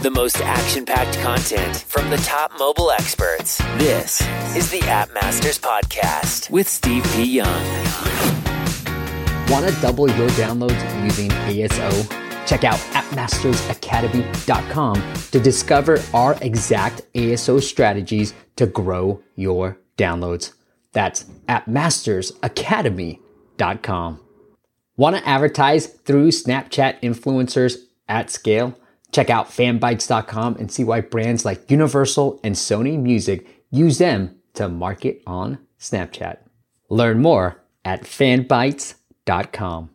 The most action packed content from the top mobile experts. This is the App Masters Podcast with Steve P. Young. Want to double your downloads using ASO? Check out appmastersacademy.com to discover our exact ASO strategies to grow your downloads. That's appmastersacademy.com. Want to advertise through Snapchat influencers at scale? Check out fanbytes.com and see why brands like Universal and Sony Music use them to market on Snapchat. Learn more at fanbytes.com.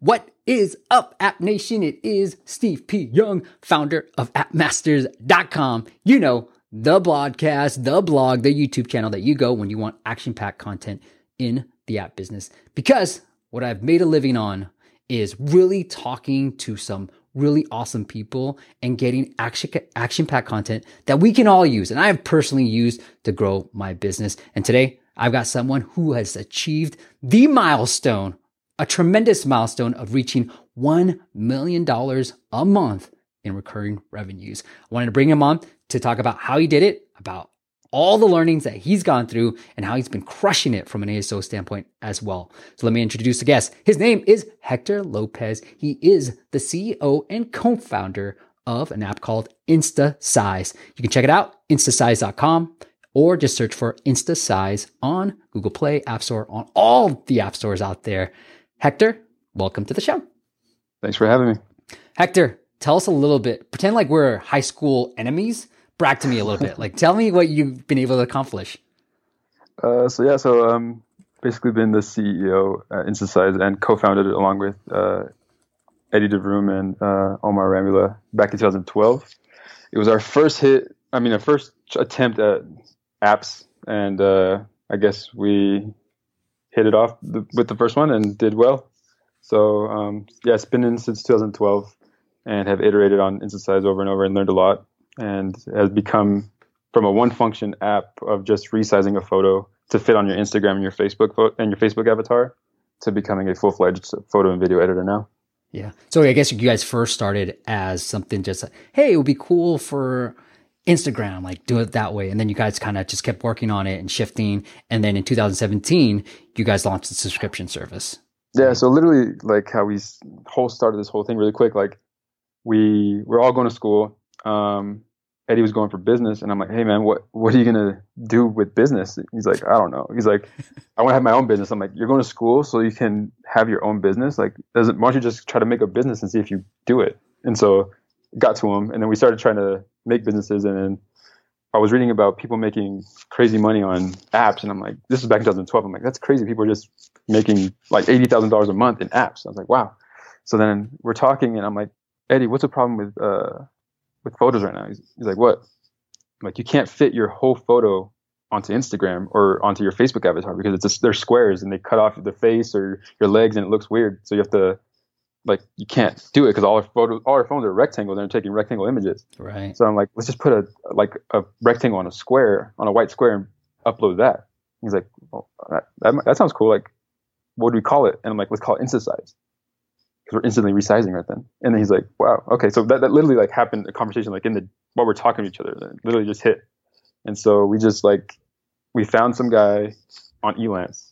What is up, App Nation? It is Steve P. Young, founder of appmasters.com. You know, the blogcast, the blog, the YouTube channel that you go when you want action packed content in the app business. Because what I've made a living on is really talking to some really awesome people and getting action action packed content that we can all use and I have personally used to grow my business. And today I've got someone who has achieved the milestone, a tremendous milestone of reaching 1 million dollars a month in recurring revenues. I wanted to bring him on to talk about how he did it, about all the learnings that he's gone through and how he's been crushing it from an ASO standpoint as well. So let me introduce the guest. His name is Hector Lopez. He is the CEO and co-founder of an app called InstaSize. You can check it out, instasize.com, or just search for InstaSize on Google Play, App Store, on all the app stores out there. Hector, welcome to the show. Thanks for having me. Hector, tell us a little bit. Pretend like we're high school enemies brag to me a little bit. Like, tell me what you've been able to accomplish. Uh, so yeah, so um, basically been the CEO at InstaSize and co-founded it along with uh, Eddie DeVroom and uh, Omar Ramula back in 2012. It was our first hit. I mean, our first attempt at apps, and uh, I guess we hit it off the, with the first one and did well. So um, yeah, it's been in since 2012 and have iterated on InstaSize over and over and learned a lot and has become from a one function app of just resizing a photo to fit on your Instagram and your Facebook fo- and your Facebook avatar to becoming a full fledged photo and video editor now. Yeah. So I guess you guys first started as something just like, hey, it would be cool for Instagram, like do it that way. And then you guys kind of just kept working on it and shifting. And then in 2017, you guys launched the subscription service. Yeah. So literally like how we whole started this whole thing really quick. Like we we're all going to school. Um, Eddie was going for business, and I'm like, hey man, what what are you gonna do with business? He's like, I don't know. He's like, I want to have my own business. I'm like, you're going to school so you can have your own business. Like, doesn't why don't you just try to make a business and see if you do it? And so got to him, and then we started trying to make businesses, and then I was reading about people making crazy money on apps, and I'm like, this is back in 2012. I'm like, that's crazy. People are just making like eighty thousand dollars a month in apps. I was like, wow. So then we're talking, and I'm like, Eddie, what's the problem with uh, with photos right now. He's, he's like, what? I'm like, you can't fit your whole photo onto Instagram or onto your Facebook avatar because it's just, they're squares and they cut off the face or your legs and it looks weird. So you have to like you can't do it because all our photos all our phones are rectangles and they're taking rectangle images. Right. So I'm like, let's just put a like a rectangle on a square on a white square and upload that. He's like, well, that, that, that sounds cool. Like, what do we call it? And I'm like, let's call it InstaSize because we're instantly resizing right then. And then he's like, wow, okay. So that, that literally like happened a conversation like in the while we're talking to each other, literally just hit. And so we just like we found some guy on Elance,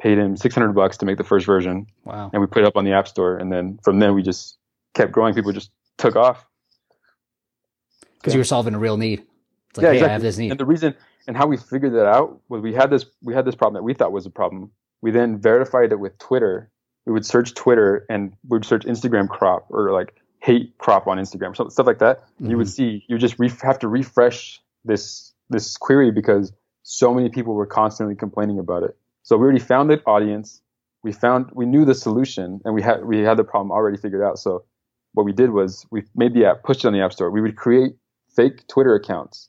paid him six hundred bucks to make the first version. Wow. And we put it up on the app store and then from then we just kept growing. People just took off. Because yeah. you were solving a real need. It's like, yeah, hey, exactly. I have this need. And the reason and how we figured that out was we had this we had this problem that we thought was a problem. We then verified it with Twitter we would search Twitter and we would search Instagram crop or like hate crop on Instagram, stuff like that. Mm-hmm. You would mm-hmm. see you just ref- have to refresh this this query because so many people were constantly complaining about it. So we already found the audience. We found we knew the solution and we had we had the problem already figured out. So what we did was we made the app, pushed it on the app store. We would create fake Twitter accounts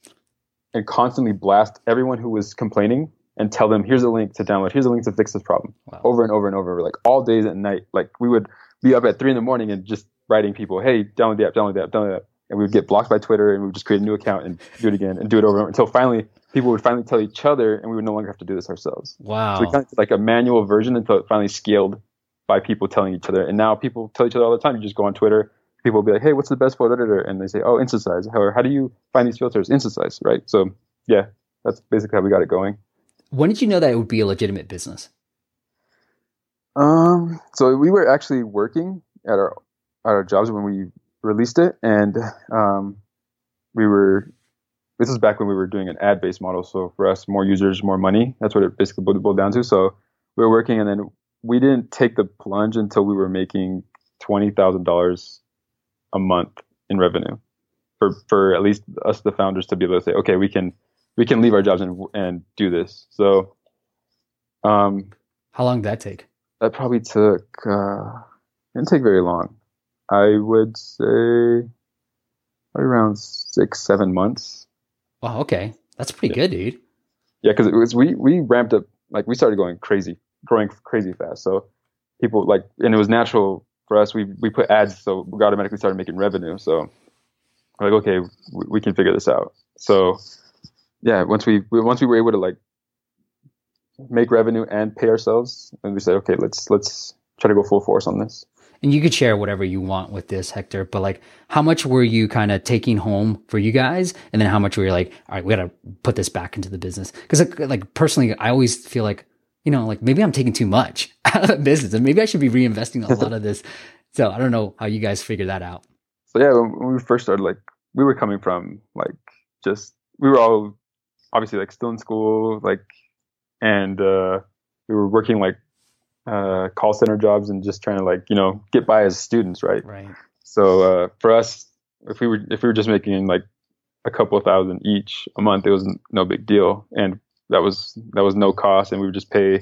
and constantly blast everyone who was complaining and tell them, here's a link to download, here's a link to fix this problem wow. over and over and over, like all days and night. Like we would be up at three in the morning and just writing people, hey, download the app, download the app, download the app. And we would get blocked by Twitter and we would just create a new account and do it again and do it over and over until finally people would finally tell each other and we would no longer have to do this ourselves. Wow. So we kind of like a manual version until it finally scaled by people telling each other. And now people tell each other all the time. You just go on Twitter, people will be like, "Hey, what's the best photo editor?" And they say, "Oh, Instasize." Or how do you find these filters? Instasize, right? So yeah, that's basically how we got it going. When did you know that it would be a legitimate business? Um, so we were actually working at our at our jobs when we released it, and um, we were. This is back when we were doing an ad based model. So for us, more users, more money. That's what it basically boiled down to. So we were working, and then we didn't take the plunge until we were making twenty thousand dollars a month in revenue for for at least us the founders to be able to say okay we can we can leave our jobs and and do this. So um how long did that take? that probably took uh didn't take very long. I would say around six seven months. Wow okay. That's pretty yeah. good dude. Yeah because it was we we ramped up like we started going crazy growing crazy fast. So people like and it was natural for us, we we put ads, so we automatically started making revenue. So we're like, okay, we, we can figure this out. So yeah, once we once we were able to like make revenue and pay ourselves, and we said, okay, let's let's try to go full force on this. And you could share whatever you want with this, Hector. But like, how much were you kind of taking home for you guys, and then how much were you like, all right, we got to put this back into the business? Because like, like personally, I always feel like you know, like maybe I'm taking too much out of the business and maybe I should be reinvesting a lot of this. So I don't know how you guys figure that out. So yeah, when we first started, like we were coming from like just, we were all obviously like still in school, like, and, uh, we were working like, uh, call center jobs and just trying to like, you know, get by as students. Right. Right. So, uh, for us, if we were, if we were just making like a couple thousand each a month, it was no big deal. And that was that was no cost, and we would just pay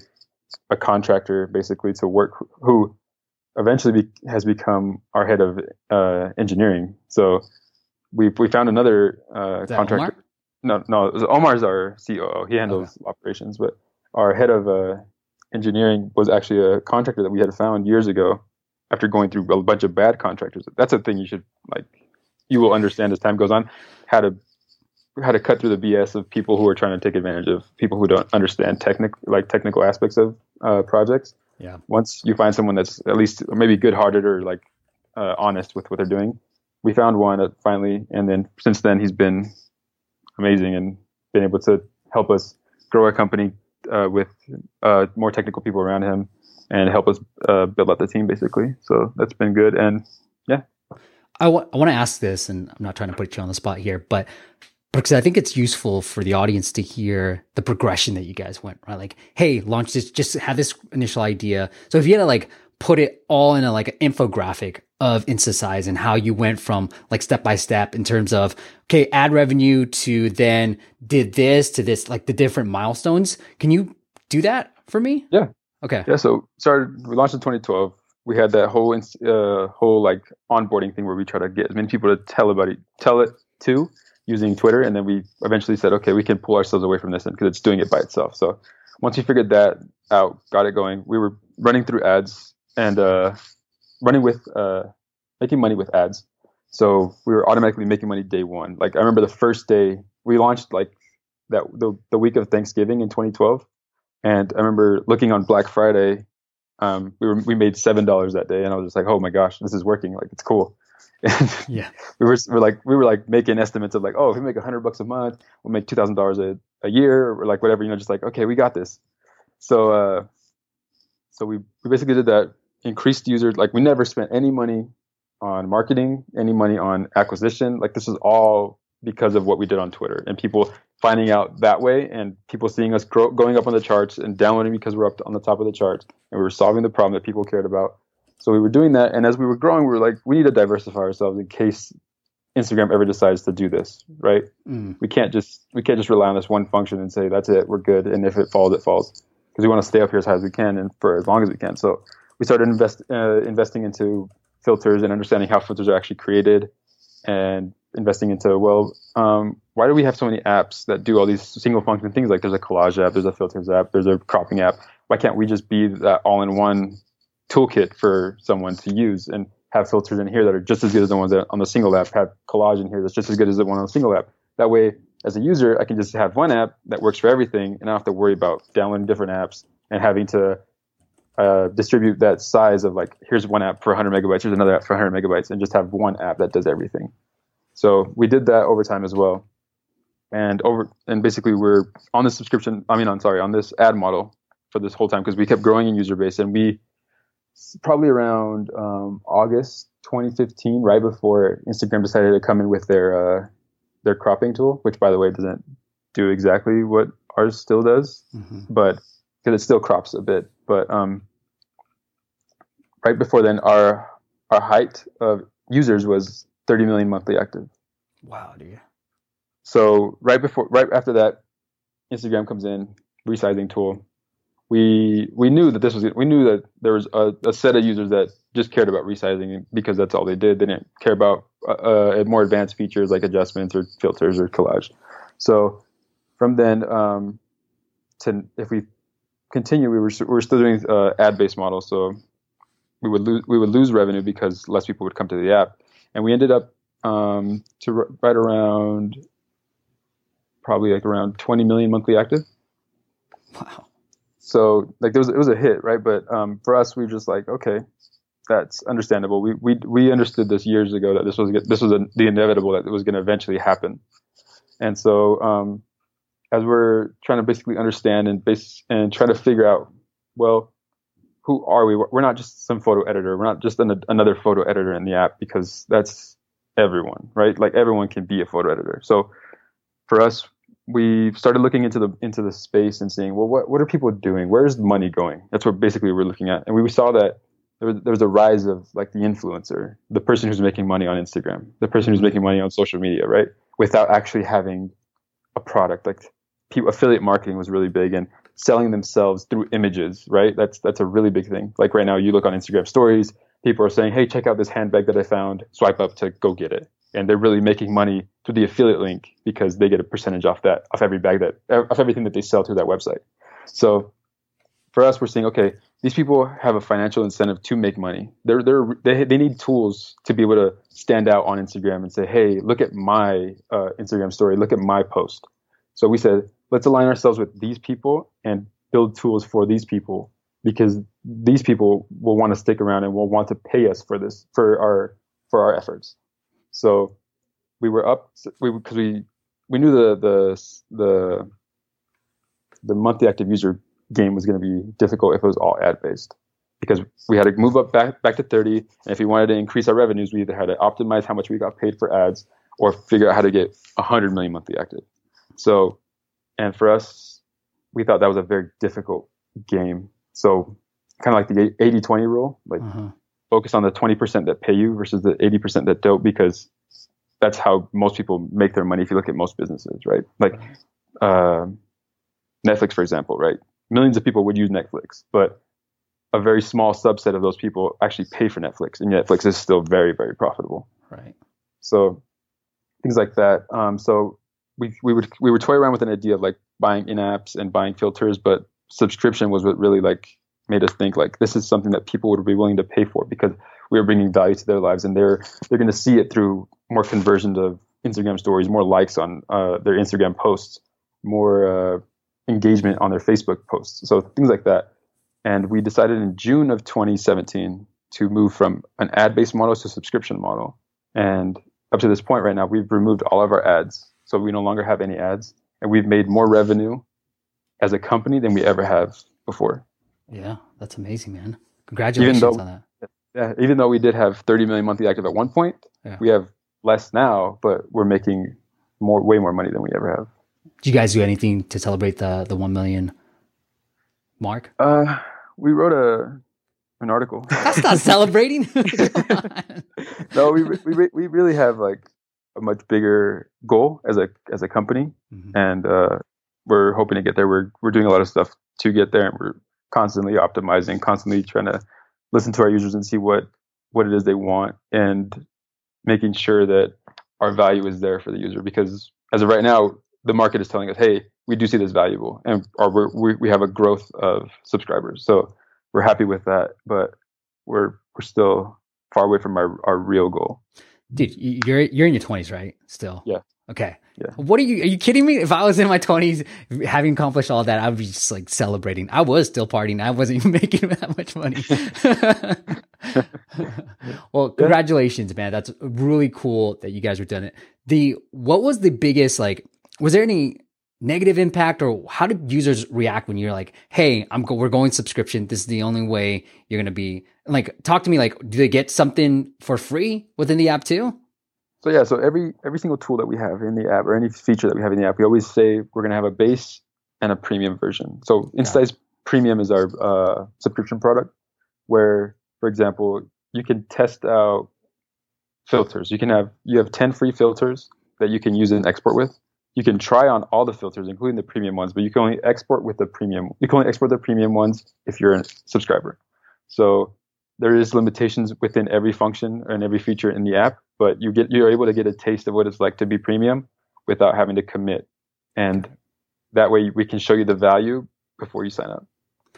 a contractor basically to work who eventually be, has become our head of uh, engineering. So we we found another uh, contractor. Omar? No, no, Omar's our COO. He handles okay. operations, but our head of uh, engineering was actually a contractor that we had found years ago. After going through a bunch of bad contractors, that's a thing you should like. You will understand as time goes on how to how to cut through the BS of people who are trying to take advantage of people who don't understand technical like technical aspects of uh, projects. Yeah. Once you find someone that's at least maybe good-hearted or like uh, honest with what they're doing, we found one finally, and then since then he's been amazing and been able to help us grow our company uh, with uh, more technical people around him and help us uh, build out the team basically. So that's been good and yeah. I, w- I want to ask this, and I'm not trying to put you on the spot here, but because I think it's useful for the audience to hear the progression that you guys went, right? Like, hey, launch this, just have this initial idea. So if you had to like put it all in a like an infographic of Instasize and how you went from like step by step in terms of, okay, ad revenue to then did this to this, like the different milestones. Can you do that for me? Yeah. Okay. Yeah. So started, we launched in 2012. We had that whole, uh, whole like onboarding thing where we try to get as many people to tell about it, tell it to using Twitter, and then we eventually said, okay, we can pull ourselves away from this because it's doing it by itself. So once we figured that out, got it going, we were running through ads and uh, running with uh, making money with ads. So we were automatically making money day one. Like I remember the first day we launched like that the, the week of Thanksgiving in 2012, and I remember looking on Black Friday. Um, we were we made seven dollars that day, and I was just like, oh my gosh, this is working! Like it's cool. yeah, we were, we were like we were like making estimates of like, oh, if we make a hundred bucks a month, we'll make two thousand dollars a a year, or like whatever, you know, just like okay, we got this. So uh, so we we basically did that. Increased users, like we never spent any money on marketing, any money on acquisition. Like this is all because of what we did on Twitter and people finding out that way and people seeing us grow, going up on the charts and downloading because we're up on the top of the charts and we were solving the problem that people cared about so we were doing that, and as we were growing, we were like, we need to diversify ourselves in case Instagram ever decides to do this, right? Mm. We can't just we can't just rely on this one function and say that's it, we're good, and if it falls, it falls, because we want to stay up here as high as we can and for as long as we can. So we started invest uh, investing into filters and understanding how filters are actually created, and investing into well, um, why do we have so many apps that do all these single function things? Like there's a collage app, there's a filters app, there's a cropping app. Why can't we just be that all in one toolkit for someone to use and have filters in here that are just as good as the ones that on the single app have collage in here that's just as good as the one on the single app. That way, as a user, I can just have one app that works for everything and I don't have to worry about downloading different apps and having to uh, distribute that size of like here's one app for 100 megabytes, here's another app for 100 megabytes, and just have one app that does everything. So we did that over time as well, and over and basically we're on this subscription. I mean, I'm sorry, on this ad model for this whole time because we kept growing in user base, and we probably around um, August 2015, right before Instagram decided to come in with their uh, their cropping tool, which by the way doesn't do exactly what ours still does, mm-hmm. but because it still crops a bit. But um, right before then, our our height of users was 30 million monthly active. Wow, dude. So right before, right after that, Instagram comes in, resizing tool. We we knew that this was we knew that there was a, a set of users that just cared about resizing because that's all they did. They didn't care about uh, uh, more advanced features like adjustments or filters or collage. So from then um, to if we continue, we were we were still doing uh, ad based model. So we would lose we would lose revenue because less people would come to the app, and we ended up um, to r- right around probably like around 20 million monthly active. Wow. So like there was it was a hit, right? But um, for us, we were just like, okay, that's understandable. We we we understood this years ago that this was this was a, the inevitable that it was going to eventually happen, and so um, as we're trying to basically understand and base and try to figure out, well, who are we? We're not just some photo editor. We're not just an, another photo editor in the app because that's everyone, right? Like everyone can be a photo editor. So for us, we started looking into the into the space and seeing, well, what what are people doing? Where's money going? That's what basically we're looking at, and we saw that there was, there was a rise of like the influencer, the person who's making money on Instagram, the person who's making money on social media, right? Without actually having a product. Like people, affiliate marketing was really big, and selling themselves through images, right? That's that's a really big thing. Like right now, you look on Instagram stories, people are saying, "Hey, check out this handbag that I found." Swipe up to go get it, and they're really making money through the affiliate link because they get a percentage off that, off every bag that, off everything that they sell through that website. So for us, we're saying, okay, these people have a financial incentive to make money. They're, they're, they they need tools to be able to stand out on Instagram and say, "Hey, look at my uh, Instagram story. Look at my post." So we said, let's align ourselves with these people and build tools for these people because these people will want to stick around and will want to pay us for this for our for our efforts. So we were up we because we we knew the the the the monthly active user game was going to be difficult if it was all ad based because we had to move up back back to 30 and if we wanted to increase our revenues we either had to optimize how much we got paid for ads or figure out how to get 100 million monthly active so and for us we thought that was a very difficult game. So kind of like the 80 20 rule like uh-huh. focus on the 20% that pay you versus the 80% that don't because that's how most people make their money if you look at most businesses right? Like uh, netflix for example right? Millions of people would use netflix but a very small subset of those people actually pay for netflix and netflix is still very very profitable. Right. So things like that. Um, so we, we would we would toy around with an idea of like buying in-apps and buying filters but subscription was what really like made us think like this is something that people would be willing to pay for because we are bringing value to their lives and they're they're going to see it through more conversions of Instagram stories, more likes on uh, their Instagram posts, more uh, engagement on their Facebook posts, so things like that. And we decided in June of 2017 to move from an ad-based model to subscription model. And up to this point, right now, we've removed all of our ads, so we no longer have any ads, and we've made more revenue as a company than we ever have before. Yeah, that's amazing, man. Congratulations though, on that. Yeah, even though we did have 30 million monthly active at one point, yeah. we have less now, but we're making more, way more money than we ever have. Do you guys do anything to celebrate the the one million mark? Uh, we wrote a an article. That's not celebrating. no, we, we we really have like a much bigger goal as a as a company, mm-hmm. and uh, we're hoping to get there. We're we're doing a lot of stuff to get there, and we're constantly optimizing, constantly trying to listen to our users and see what what it is they want, and making sure that our value is there for the user. Because as of right now, the market is telling us, hey, we do see this valuable, and or we we have a growth of subscribers. So we're happy with that, but we're we're still far away from our, our real goal. Dude, you're you're in your twenties, right? Still. Yeah. Okay. Yeah. What are you? Are you kidding me? If I was in my twenties, having accomplished all that, I'd be just like celebrating. I was still partying. I wasn't even making that much money. well, congratulations, man. That's really cool that you guys were doing it. The what was the biggest like? Was there any negative impact, or how did users react when you're like, "Hey, I'm go- we're going subscription. This is the only way you're gonna be." Like, talk to me. Like, do they get something for free within the app too? So yeah, so every every single tool that we have in the app or any feature that we have in the app, we always say we're going to have a base and a premium version. So Instasize Premium is our uh, subscription product, where, for example, you can test out filters. You can have you have ten free filters that you can use and export with. You can try on all the filters, including the premium ones, but you can only export with the premium. You can only export the premium ones if you're a subscriber. So there is limitations within every function and every feature in the app, but you get you're able to get a taste of what it's like to be premium without having to commit. And that way we can show you the value before you sign up.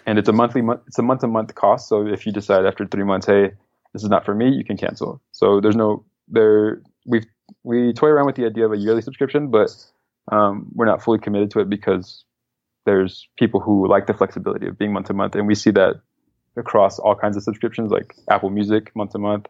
And it's a monthly month it's a month to month cost. So if you decide after three months, hey, this is not for me, you can cancel. So there's no there we we toy around with the idea of a yearly subscription, but um, we're not fully committed to it because there's people who like the flexibility of being month to month, and we see that across all kinds of subscriptions like Apple Music month to month,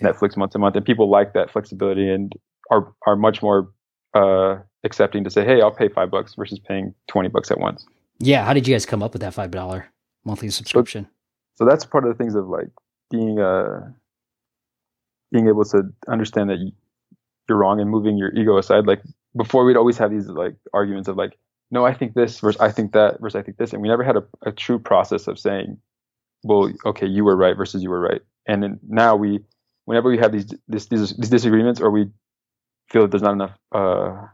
Netflix month to month, and people like that flexibility and are are much more uh, accepting to say, hey, I'll pay five bucks versus paying twenty bucks at once. Yeah, how did you guys come up with that five dollar monthly subscription? So that's part of the things of like being uh being able to understand that you're wrong and moving your ego aside. Like before, we'd always have these like arguments of like, no, I think this versus I think that versus I think this, and we never had a, a true process of saying, well, okay, you were right versus you were right. And then now we, whenever we have these this, these these disagreements or we feel that there's not enough uh,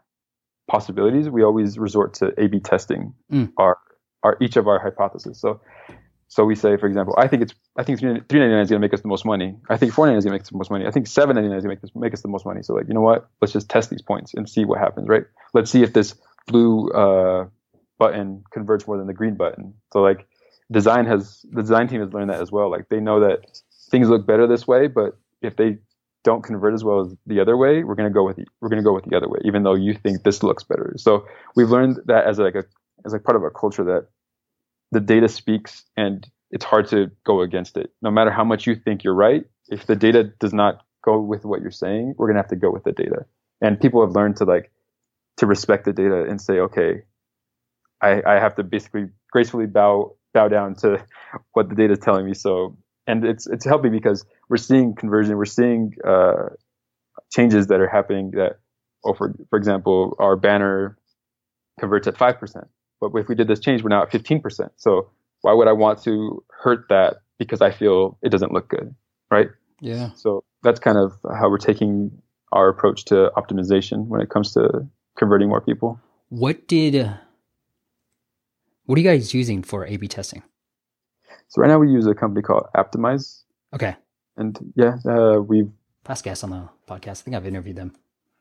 possibilities, we always resort to A/B testing Mm. our our each of our hypotheses. So so we say, for example, I think it's I think three ninety nine is going to make us the most money. I think four ninety nine is going to make us the most money. I think seven ninety nine is going to make us make us the most money. So like, you know what? Let's just test these points and see what happens. Right? Let's see if this blue uh, button converts more than the green button. So like, design has the design team has learned that as well. Like they know that things look better this way, but if they don't convert as well as the other way, we're going to go with the, we're to go with the other way, even though you think this looks better. So we've learned that as like a as like part of our culture that the data speaks and it's hard to go against it. No matter how much you think you're right, if the data does not go with what you're saying, we're going to have to go with the data. And people have learned to like to respect the data and say, okay, I, I have to basically gracefully bow bow down to what the data is telling me. So, and it's it's helping because we're seeing conversion, we're seeing uh, changes that are happening. That, oh, for for example, our banner converts at five percent, but if we did this change, we're now at fifteen percent. So, why would I want to hurt that because I feel it doesn't look good, right? Yeah. So that's kind of how we're taking our approach to optimization when it comes to converting more people. What did uh, what are you guys using for A/B testing? So right now we use a company called Apptimize. Okay, and yeah, uh, we've past guests on the podcast. I think I've interviewed them.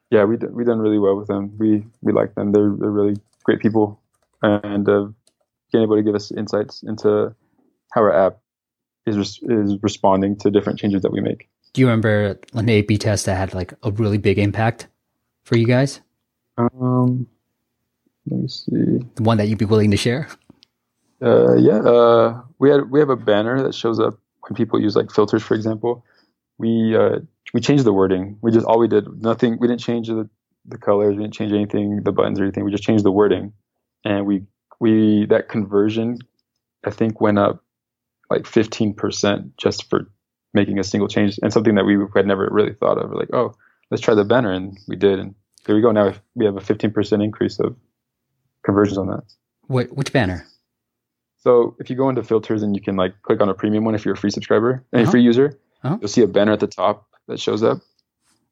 yeah we we done really well with them. We we like them. They're they're really great people, and uh, being able to give us insights into how our app is is responding to different changes that we make. Do you remember an A/B test that had like a really big impact for you guys? Um, let me see. The one that you'd be willing to share? Uh, yeah, uh, we had we have a banner that shows up when people use like filters, for example. We uh, we changed the wording. We just all we did nothing. We didn't change the the colors. We didn't change anything, the buttons or anything. We just changed the wording, and we we that conversion, I think, went up like fifteen percent just for making a single change and something that we had never really thought of. We're like, oh, let's try the banner, and we did, and here we go. Now we have a fifteen percent increase of conversions on that. What which banner? So if you go into filters and you can like click on a premium one if you're a free subscriber and a Uh-huh. free user, Uh-huh. you'll see a banner at the top that shows up,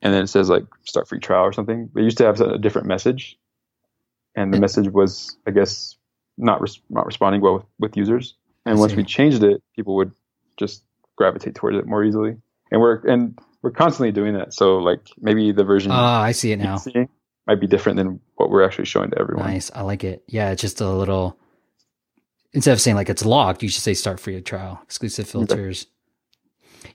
and then it says like start free trial or something. It used to have a different message, and the Yeah. message was I guess not res- not responding well with, with users. And once we changed it, people would just gravitate towards it more easily. And we're and we're constantly doing that. So like maybe the version Ah, I see it now. might be different than what we're actually showing to everyone. Nice. I like it. Yeah, it's just a little. Instead of saying like it's locked, you should say start free trial, exclusive filters.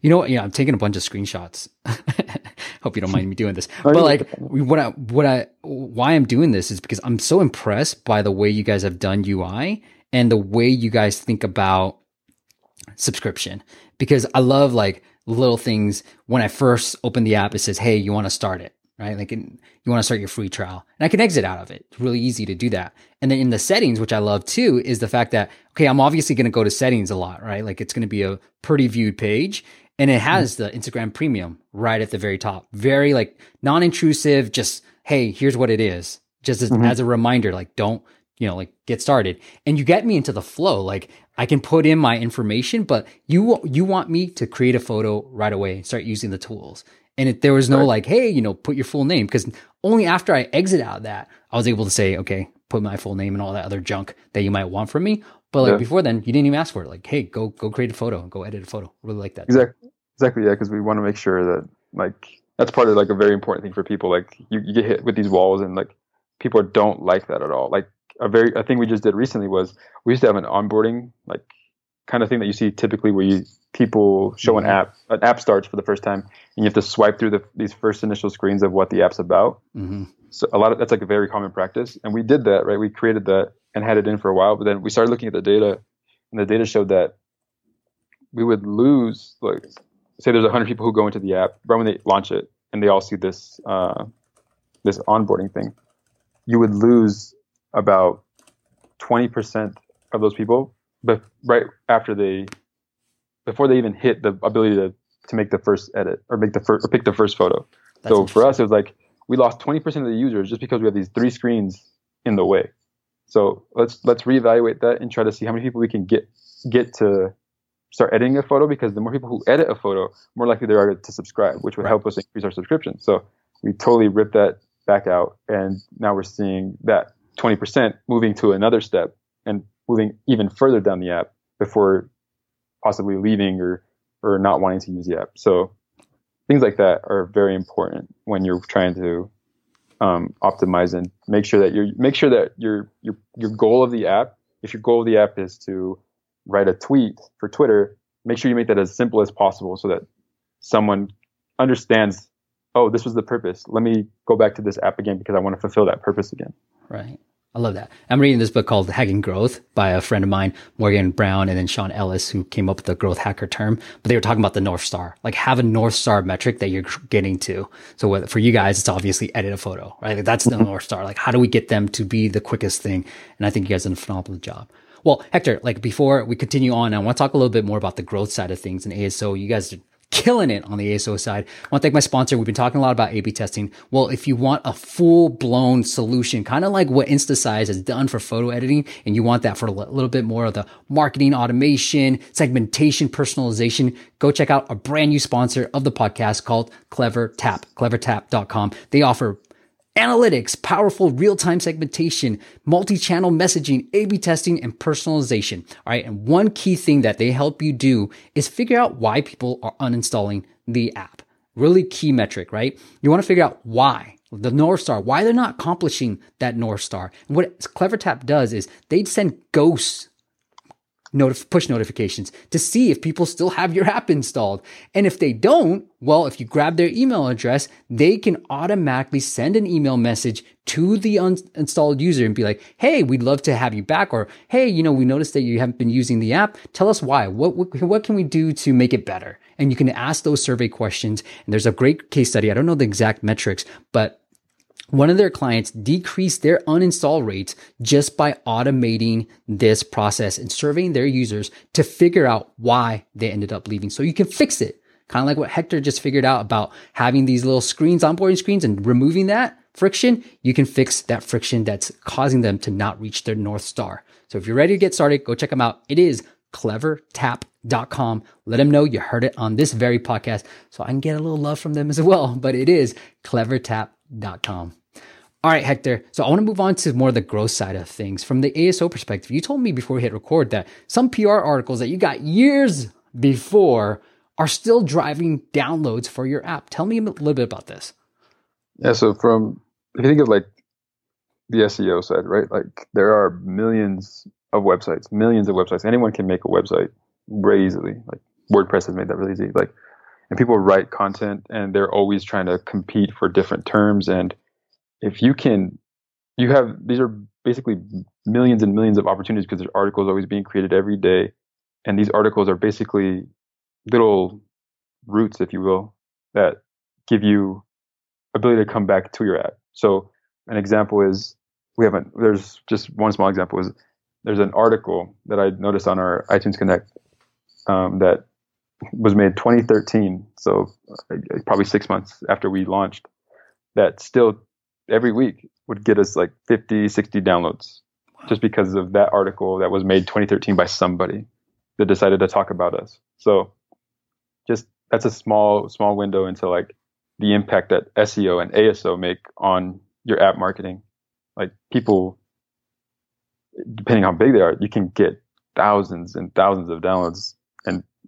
You know what? Yeah, I'm taking a bunch of screenshots. Hope you don't mind me doing this. Oh, but like, what I, what I, why I'm doing this is because I'm so impressed by the way you guys have done UI and the way you guys think about subscription. Because I love like little things. When I first open the app, it says, "Hey, you want to start it." Right, like you want to start your free trial, and I can exit out of it. It's really easy to do that. And then in the settings, which I love too, is the fact that okay, I'm obviously going to go to settings a lot, right? Like it's going to be a pretty viewed page, and it has the Instasize Premium right at the very top. Very like non-intrusive. Just hey, here's what it is. Just as, mm-hmm. as a reminder, like don't you know, like get started. And you get me into the flow. Like I can put in my information, but you you want me to create a photo right away and start using the tools. And it, there was no right. like, hey, you know, put your full name because only after I exit out of that, I was able to say, okay, put my full name and all that other junk that you might want from me. But like yeah. before then, you didn't even ask for it. Like, hey, go go create a photo, go edit a photo. Really like that. Exactly, exactly. Yeah, because we want to make sure that like that's part of like a very important thing for people. Like you, you get hit with these walls and like people don't like that at all. Like a very a thing we just did recently was we used to have an onboarding like kind of thing that you see typically where you people show mm-hmm. an app an app starts for the first time and you have to swipe through the, these first initial screens of what the app's about mm-hmm. so a lot of that's like a very common practice and we did that right we created that and had it in for a while but then we started looking at the data and the data showed that we would lose like say there's 100 people who go into the app right when they launch it and they all see this uh, this onboarding thing you would lose about 20% of those people, but right after they, before they even hit the ability to, to make the first edit or make the first or pick the first photo. That's so for us, it was like we lost 20% of the users just because we have these three screens in the way. So let's let's reevaluate that and try to see how many people we can get get to start editing a photo because the more people who edit a photo, more likely they are to subscribe, which would right. help us increase our subscription. So we totally ripped that back out, and now we're seeing that 20% moving to another step and moving even further down the app before possibly leaving or, or not wanting to use the app. So things like that are very important when you're trying to um, optimize and make sure that you make sure that your your your goal of the app, if your goal of the app is to write a tweet for Twitter, make sure you make that as simple as possible so that someone understands, oh, this was the purpose. Let me go back to this app again because I want to fulfill that purpose again. Right. I love that. I'm reading this book called Hacking Growth by a friend of mine, Morgan Brown, and then Sean Ellis, who came up with the growth hacker term. But they were talking about the North Star, like have a North Star metric that you're getting to. So for you guys, it's obviously edit a photo, right? Like that's the mm-hmm. North Star. Like how do we get them to be the quickest thing? And I think you guys done a phenomenal job. Well, Hector, like before we continue on, I want to talk a little bit more about the growth side of things and ASO. You guys killing it on the ASO side. I want to thank my sponsor. We've been talking a lot about A-B testing. Well, if you want a full blown solution, kind of like what InstaSize has done for photo editing, and you want that for a little bit more of the marketing automation, segmentation, personalization, go check out a brand new sponsor of the podcast called CleverTap, clevertap.com. They offer analytics, powerful real-time segmentation, multi-channel messaging, A-B testing, and personalization. All right. And one key thing that they help you do is figure out why people are uninstalling the app. Really key metric, right? You want to figure out why the North Star, why they're not accomplishing that North Star. And what CleverTap does is they send ghosts notif- push notifications to see if people still have your app installed. And if they don't, well, if you grab their email address, they can automatically send an email message to the uninstalled user and be like, Hey, we'd love to have you back. Or, Hey, you know, we noticed that you haven't been using the app. Tell us why. What, what, what can we do to make it better? And you can ask those survey questions. And there's a great case study. I don't know the exact metrics, but one of their clients decreased their uninstall rates just by automating this process and surveying their users to figure out why they ended up leaving. So you can fix it. Kind of like what Hector just figured out about having these little screens, onboarding screens and removing that friction. You can fix that friction that's causing them to not reach their North Star. So if you're ready to get started, go check them out. It is clevertap.com. Let them know you heard it on this very podcast so I can get a little love from them as well. But it is clevertap.com. All right, Hector. So I want to move on to more of the growth side of things. From the ASO perspective, you told me before we hit record that some PR articles that you got years before are still driving downloads for your app. Tell me a little bit about this. Yeah. So from, if you think of like the SEO side, right? Like there are millions of websites, millions of websites. Anyone can make a website very easily. Like WordPress has made that really easy. Like and people write content and they're always trying to compete for different terms. And if you can, you have these are basically millions and millions of opportunities because there's articles always being created every day, and these articles are basically little roots, if you will, that give you ability to come back to your ad. So an example is we haven't. There's just one small example is there's an article that I noticed on our iTunes Connect um, that was made 2013, so uh, probably six months after we launched. That still every week would get us like 50, 60 downloads just because of that article that was made 2013 by somebody that decided to talk about us. So just that's a small small window into like the impact that SEO and ASO make on your app marketing. Like people, depending on how big they are, you can get thousands and thousands of downloads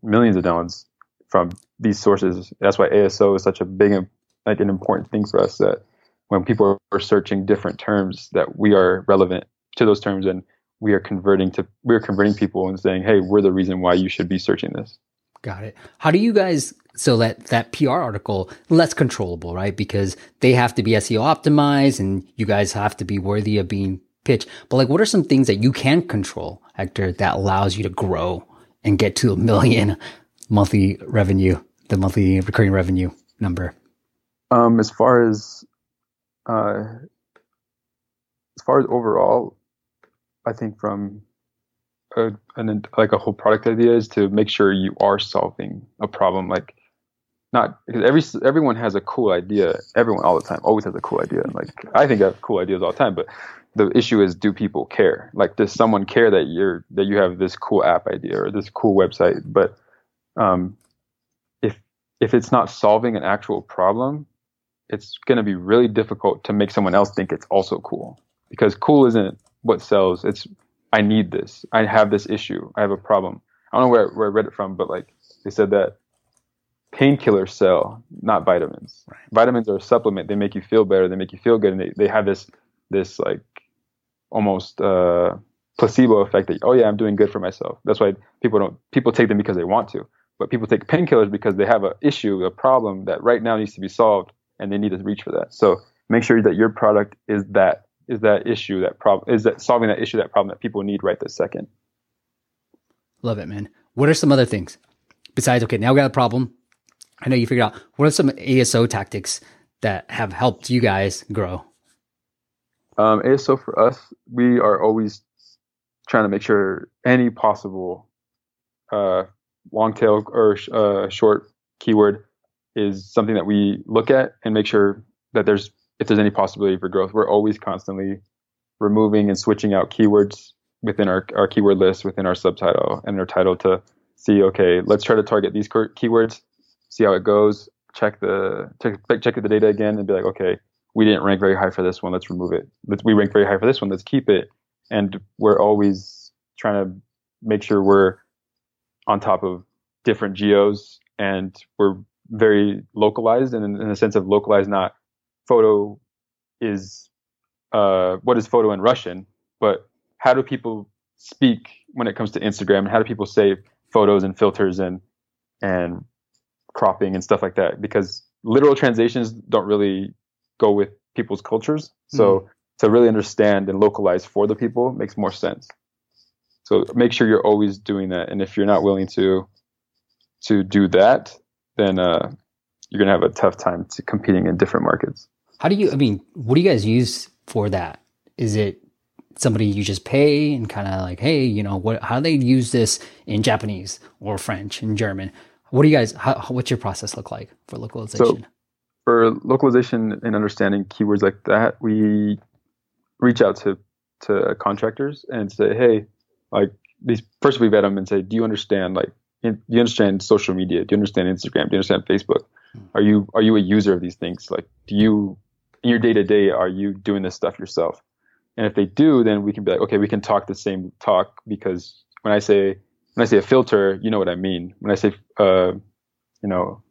millions of downloads from these sources. That's why ASO is such a big, like an important thing for us. That when people are searching different terms, that we are relevant to those terms and we are converting to we're converting people and saying, hey, we're the reason why you should be searching this. Got it. How do you guys so that that PR article less controllable, right? Because they have to be SEO optimized and you guys have to be worthy of being pitched. But like what are some things that you can control, Hector, that allows you to grow and get to a million monthly revenue, the monthly recurring revenue number? Um, as far as uh, as far as overall, I think from a, an like a whole product idea is to make sure you are solving a problem. Like not because every everyone has a cool idea. Everyone all the time always has a cool idea. Like I think I have cool ideas all the time, but the issue is do people care? Like does someone care that you're that you have this cool app idea or this cool website? But um, if if it's not solving an actual problem, it's going to be really difficult to make someone else think it's also cool because cool isn't what sells. It's I need this. I have this issue. I have a problem. I don't know where, where I read it from, but like they said that painkillers sell, not vitamins. Right. Vitamins are a supplement. They make you feel better. They make you feel good, and they, they have this this like almost uh, placebo effect that oh yeah, I'm doing good for myself. That's why people don't people take them because they want to, but people take painkillers because they have an issue, a problem that right now needs to be solved, and they need to reach for that. So make sure that your product is that is that issue that problem is that solving that issue that problem that people need right this second. Love it, man. What are some other things besides okay? Now we got a problem. I know you figured out what are some ASO tactics that have helped you guys grow? Um, ASO for us, we are always trying to make sure any possible uh, long tail or uh, short keyword is something that we look at and make sure that there's if there's any possibility for growth. We're always constantly removing and switching out keywords within our, our keyword list, within our subtitle and our title to see, okay, let's try to target these keywords see how it goes, check the check check the data again, and be like, okay, we didn't rank very high for this one. Let's remove it. Let's we rank very high for this one. Let's keep it. And we're always trying to make sure we're on top of different geos and we're very localized and in, in the sense of localized, not photo is uh, what is photo in Russian, but how do people speak when it comes to Instagram and how do people say photos and filters and and cropping and stuff like that because literal translations don't really go with people's cultures. So mm to really understand and localize for the people makes more sense. So make sure you're always doing that. And if you're not willing to to do that, then uh, you're gonna have a tough time to competing in different markets. How do you? I mean, what do you guys use for that? Is it somebody you just pay and kind of like, hey, you know, what? How do they use this in Japanese or French and German? What do you guys? How, what's your process look like for localization? So for localization and understanding keywords like that, we reach out to to contractors and say, hey, like these. First, we vet them and say, do you understand like in, do you understand social media? Do you understand Instagram? Do you understand Facebook? Hmm. Are you are you a user of these things? Like, do you in your day to day are you doing this stuff yourself? And if they do, then we can be like, okay, we can talk the same talk because when I say when I say a filter, you know what I mean. When I say, uh, you know,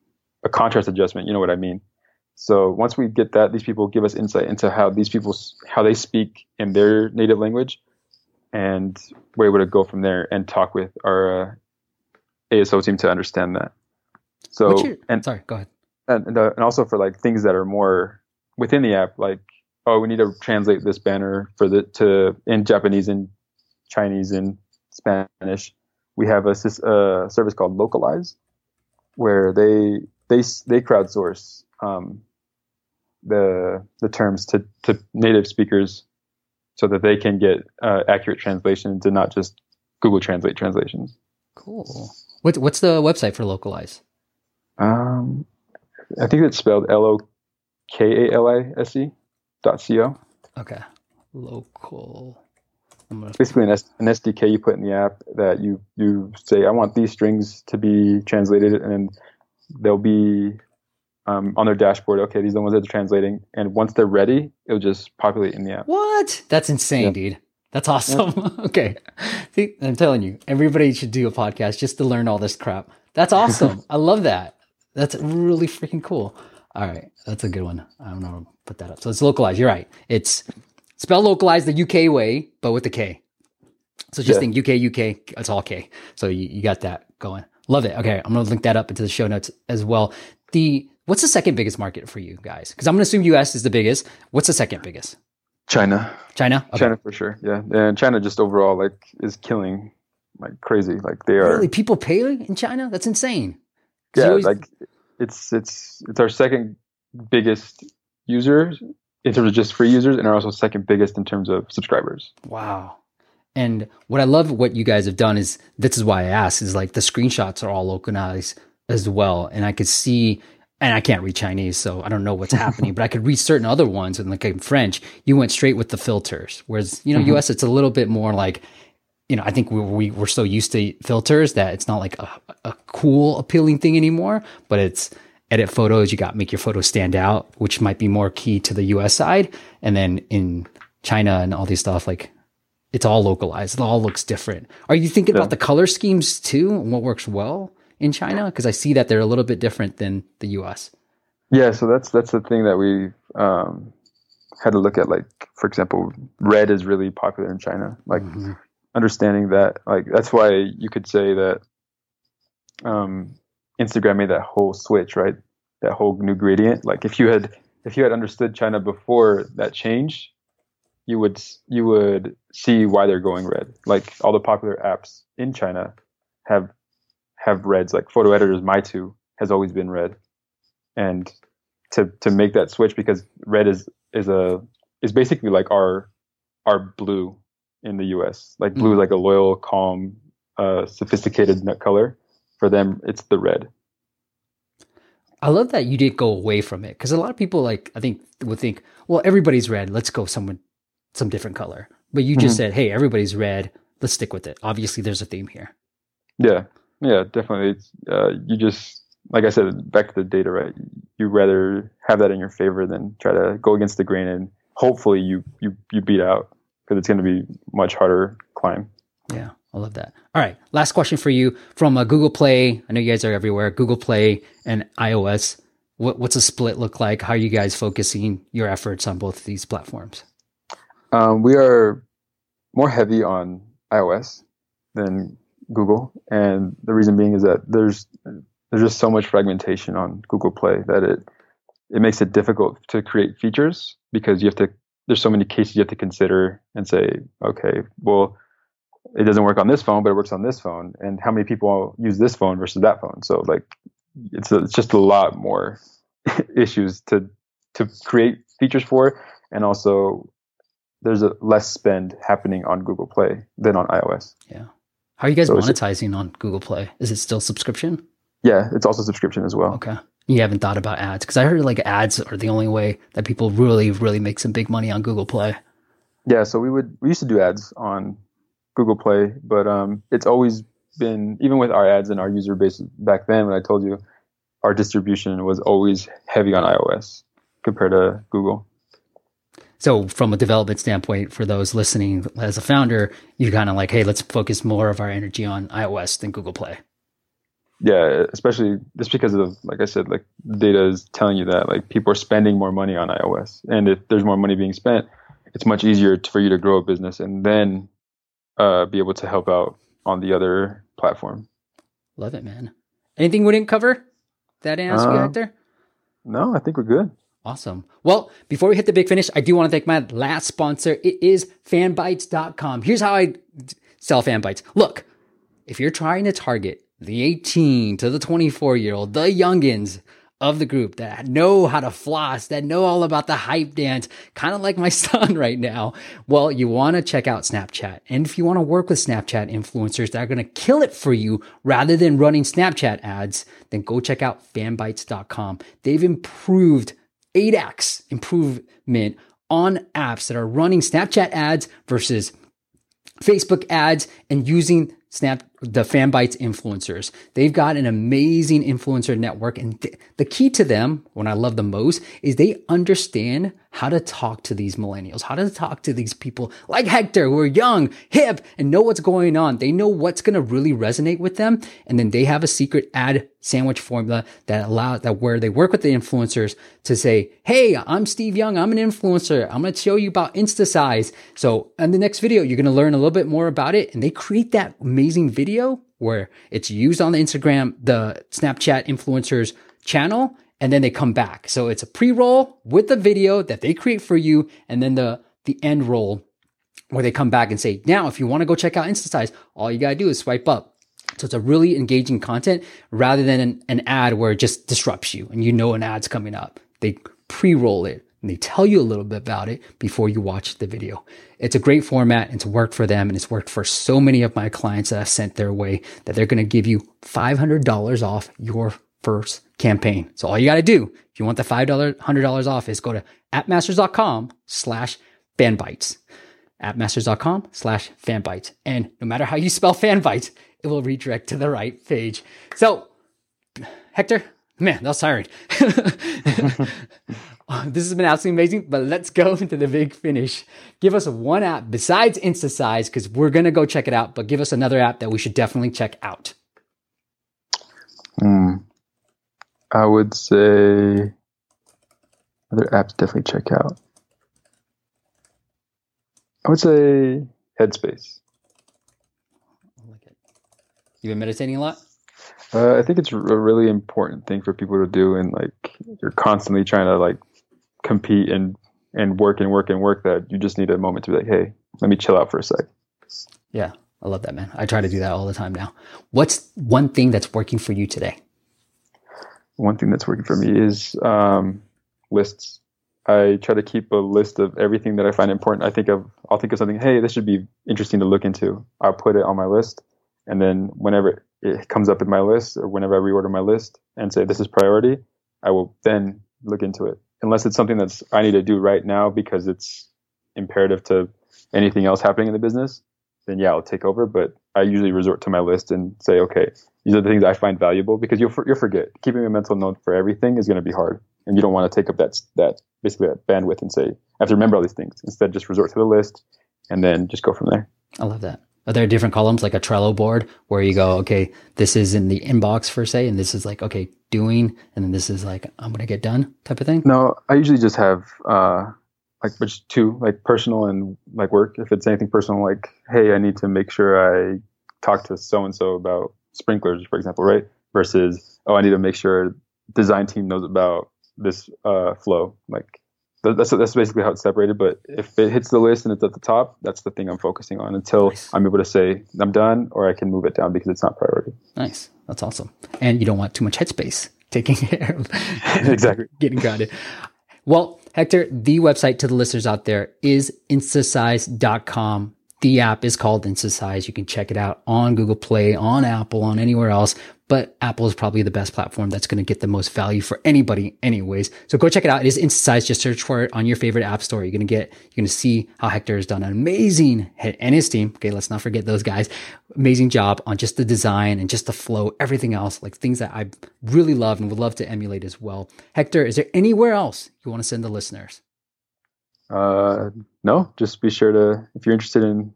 a contrast adjustment, you know what I mean. So once we get that, these people give us insight into how these people, how they speak in their native language, and we're able to go from there and talk with our uh, ASO team to understand that. So your- and sorry, go ahead. and and, uh, and also for like things that are more within the app, like oh, we need to translate this banner for the to in Japanese and Chinese and Spanish. We have a uh, service called Localize, where they they they crowdsource um, the the terms to to native speakers, so that they can get uh, accurate translations and not just Google Translate translations. Cool. What, what's the website for Lokalise? Um, I think it's spelled L O K A L I S E dot C O. Okay. Local. Basically an, S- an SDK you put in the app that you you say I want these strings to be translated, and they'll be um, on their dashboard. Okay, these are the ones that they're translating, and once they're ready, it'll just populate in the app. what? That's insane, Yeah. dude. That's awesome. okay. See, I'm telling you, everybody should do a podcast just to learn all this crap. That's awesome. I love that. That's really freaking cool. All right. That's a good one. I'm going to put that up. So it's localized. You're right. It's spelled localized the UK way, but with the K. So just Yeah. think UK, UK, it's all K. So you, you got that going. Love it. Okay. I'm going to link that up into the show notes as well. The, what's the second biggest market for you guys? Cause I'm going to assume US is the biggest. What's the second biggest? China, China? Okay. China for sure. Yeah, and China just overall like is killing like crazy. Like they are. Really? People paying in China? That's insane. Yeah, always- like it's it's it's our second biggest users in terms of just free users, and are also second biggest in terms of subscribers. wow. And what I love what you guys have done is this is why I asked is like the screenshots are all localized as well. And I could see, and I can't read Chinese, so I don't know what's happening, but I could read certain other ones. And like in French, you went straight with the filters. Whereas, you know, Mhm. US, it's a little bit more like, you know, I think we, we, we're so used to filters that it's not like a, a cool, appealing thing anymore, but it's edit photos. You got make your photos stand out, which might be more key to the US side. And then in China and all these stuff, like it's all localized. It all looks different. Are you thinking Yeah. about the color schemes too and what works well in China? Because I see that they're a little bit different than the US. Yeah, so that's that's the thing that we um, had to look at. Like, for example, red is really popular in China. Like, Mhm. understanding that, like, that's why you could say that um, Instagram made that whole switch, right? That whole new gradient. Like, if you had if you had understood China before that change, you would you would see why they're going red. Like, all the popular apps in China have have reds. Like, photo editors, Meitu has always been red and to to make that switch because red is is a is basically like our our blue in the U.S. Like blue is like a loyal, calm, uh, sophisticated nut color. For them, it's the red. I love that you didn't go away from it because a lot of people like I think would think, well, everybody's red. Let's go someone some different color. But you just Mhm. said, hey, everybody's red. Let's stick with it. Obviously, there's a theme here. Yeah, yeah, definitely. It's, uh, you just like I said, back to the data, right? You rather have that in your favor than try to go against the grain and hopefully you you you beat out because it's going to be much harder climb. Yeah, I love that. All right, last question for you from uh, Google Play. I know you guys are everywhere. Google Play and iOS. What, what's a split look like? How are you guys focusing your efforts on both of these platforms? Um, we are more heavy on iOS than Google, and the reason being is that there's there's just so much fragmentation on Google Play that it it makes it difficult to create features because you have to there's so many cases you have to consider and say, okay, well, it doesn't work on this phone, but it works on this phone, and how many people use this phone versus that phone? So like, it's a, it's just a lot more issues to to create features for, and also there's a less spend happening on Google Play than on iOS. Yeah. How are you guys So is it- monetizing on Google Play? Is it still subscription? Yeah, it's also subscription as well. Okay. You haven't thought about ads because I heard like ads are the only way that people really, really make some big money on Google Play. Yeah, so we would we used to do ads on Google Play, but um, it's always been even with our ads and our user base back then. When I told you, our distribution was always heavy on iOS compared to Google. So, from a development standpoint, for those listening as a founder, you're kind of like, hey, let's focus more of our energy on iOS than Google Play. Yeah, especially just because of like I said, like data is telling you that like people are spending more money on iOS, and if there's more money being spent, it's much easier for you to grow a business and then uh, be able to help out on the other platform. Love it, man. Anything we didn't cover? that answer you, Uh, Hector? No, I think we're good. Awesome. Well, before we hit the big finish, I do want to thank my last sponsor. It is fanbytes.com. Here's how I sell fanbytes. Look, if you're trying to target the 18 to the 24 year old, the youngins of the group that know how to floss, that know all about the hype dance, kind of like my son right now, well, you want to check out Snapchat. And if you want to work with Snapchat influencers that are going to kill it for you rather than running Snapchat ads, then go check out fanbytes.com. They've improved 8x improvement on apps that are running Snapchat ads versus Facebook ads and using Snap the Fanbytes influencers. They've got an amazing influencer network and th- the key to them, what I love the most, is they understand how to talk to these millennials, how to talk to these people like Hector who are young, hip, and know what's going on. They know what's going to really resonate with them. And then they have a secret ad sandwich formula that allows that where they work with the influencers to say, Hey, I'm Steve Young. I'm an influencer. I'm going to show you about InstaSize. So in the next video, you're going to learn a little bit more about it. And they create that amazing video where it's used on the Instagram, the Snapchat influencers channel, and then they come back. So it's a pre-roll with the video that they create for you, and then the the end roll where they come back and say, now if you want to go check out InstaSize, all you gotta do is swipe up. So it's a really engaging content rather than an, an ad where it just disrupts you and you know an ad's coming up. They pre-roll it and they tell you a little bit about it before you watch the video. It's a great format. It's worked for them and it's worked for so many of my clients that I've sent their way that they're going to give you $500 off your first campaign. So all you got to do, if you want the $500, $100 off is go to appmasters.com slash fanbytes appmasters.com slash fanbytes. And no matter how you spell fanbytes, it will redirect to the right page. So Hector, man, that was tiring. this has been absolutely amazing, but let's go into the big finish. Give us one app besides InstaSize, because we're going to go check it out, but give us another app that we should definitely check out. Hmm. I would say other apps definitely check out. I would say Headspace. You've been meditating a lot? Uh, I think it's a really important thing for people to do, and like you're constantly trying to like compete and and work and work and work. That you just need a moment to be like, hey, let me chill out for a sec. Yeah, I love that, man. I try to do that all the time now. What's one thing that's working for you today? One thing that's working for me is um, lists. I try to keep a list of everything that I find important. I think of I'll think of something. Hey, this should be interesting to look into. I'll put it on my list, and then whenever it comes up in my list, or whenever I reorder my list and say this is priority, I will then look into it. Unless it's something that's I need to do right now because it's imperative to anything else happening in the business, then yeah, I'll take over. But I usually resort to my list and say, okay, these are the things I find valuable because you'll you'll forget. Keeping a mental note for everything is going to be hard, and you don't want to take up that that basically that bandwidth and say I have to remember all these things. Instead, just resort to the list and then just go from there. I love that. Are there different columns like a Trello board where you go, okay, this is in the inbox for say, and this is like, okay, doing, and then this is like, I'm to get done type of thing? No, I usually just have uh, like which two, like personal and like work. If it's anything personal, like hey, I need to make sure I talk to so and so about sprinklers, for example, right? Versus oh, I need to make sure design team knows about this uh, flow. Like that's that's basically how it's separated. But if it hits the list and it's at the top, that's the thing I'm focusing on until Nice. I'm able to say I'm done, or I can move it down because it's not priority. Nice. That's awesome. And you don't want too much headspace taking care of exactly. getting grounded. Well, Hector, the website to the listeners out there is instasize.com. The app is called InstaSize. You can check it out on Google Play, on Apple, on anywhere else. But Apple is probably the best platform that's going to get the most value for anybody, anyways. So go check it out. It is InstaSize. Just search for it on your favorite app store. You're going to get, you're going to see how Hector has done an amazing and his team. Okay. Let's not forget those guys. Amazing job on just the design and just the flow, everything else, like things that I really love and would love to emulate as well. Hector, is there anywhere else you want to send the listeners? Uh, no, just be sure to if you're interested in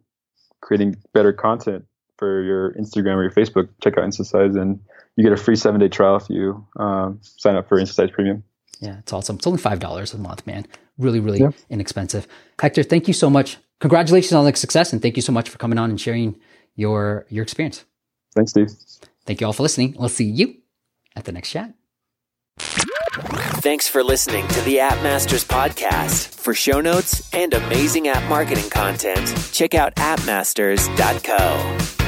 creating better content for your Instagram or your Facebook, check out InstaSize, and you get a free seven day trial if you um, sign up for InstaSize Premium. Yeah, it's awesome. It's only five dollars a month, man. Really, really Yeah. inexpensive. Hector, thank you so much. Congratulations on the success, and thank you so much for coming on and sharing your your experience. Thanks, Steve. Thank you all for listening. We'll see you at the next chat. Thanks for listening to the App Masters podcast. For show notes and amazing app marketing content, check out appmasters.co.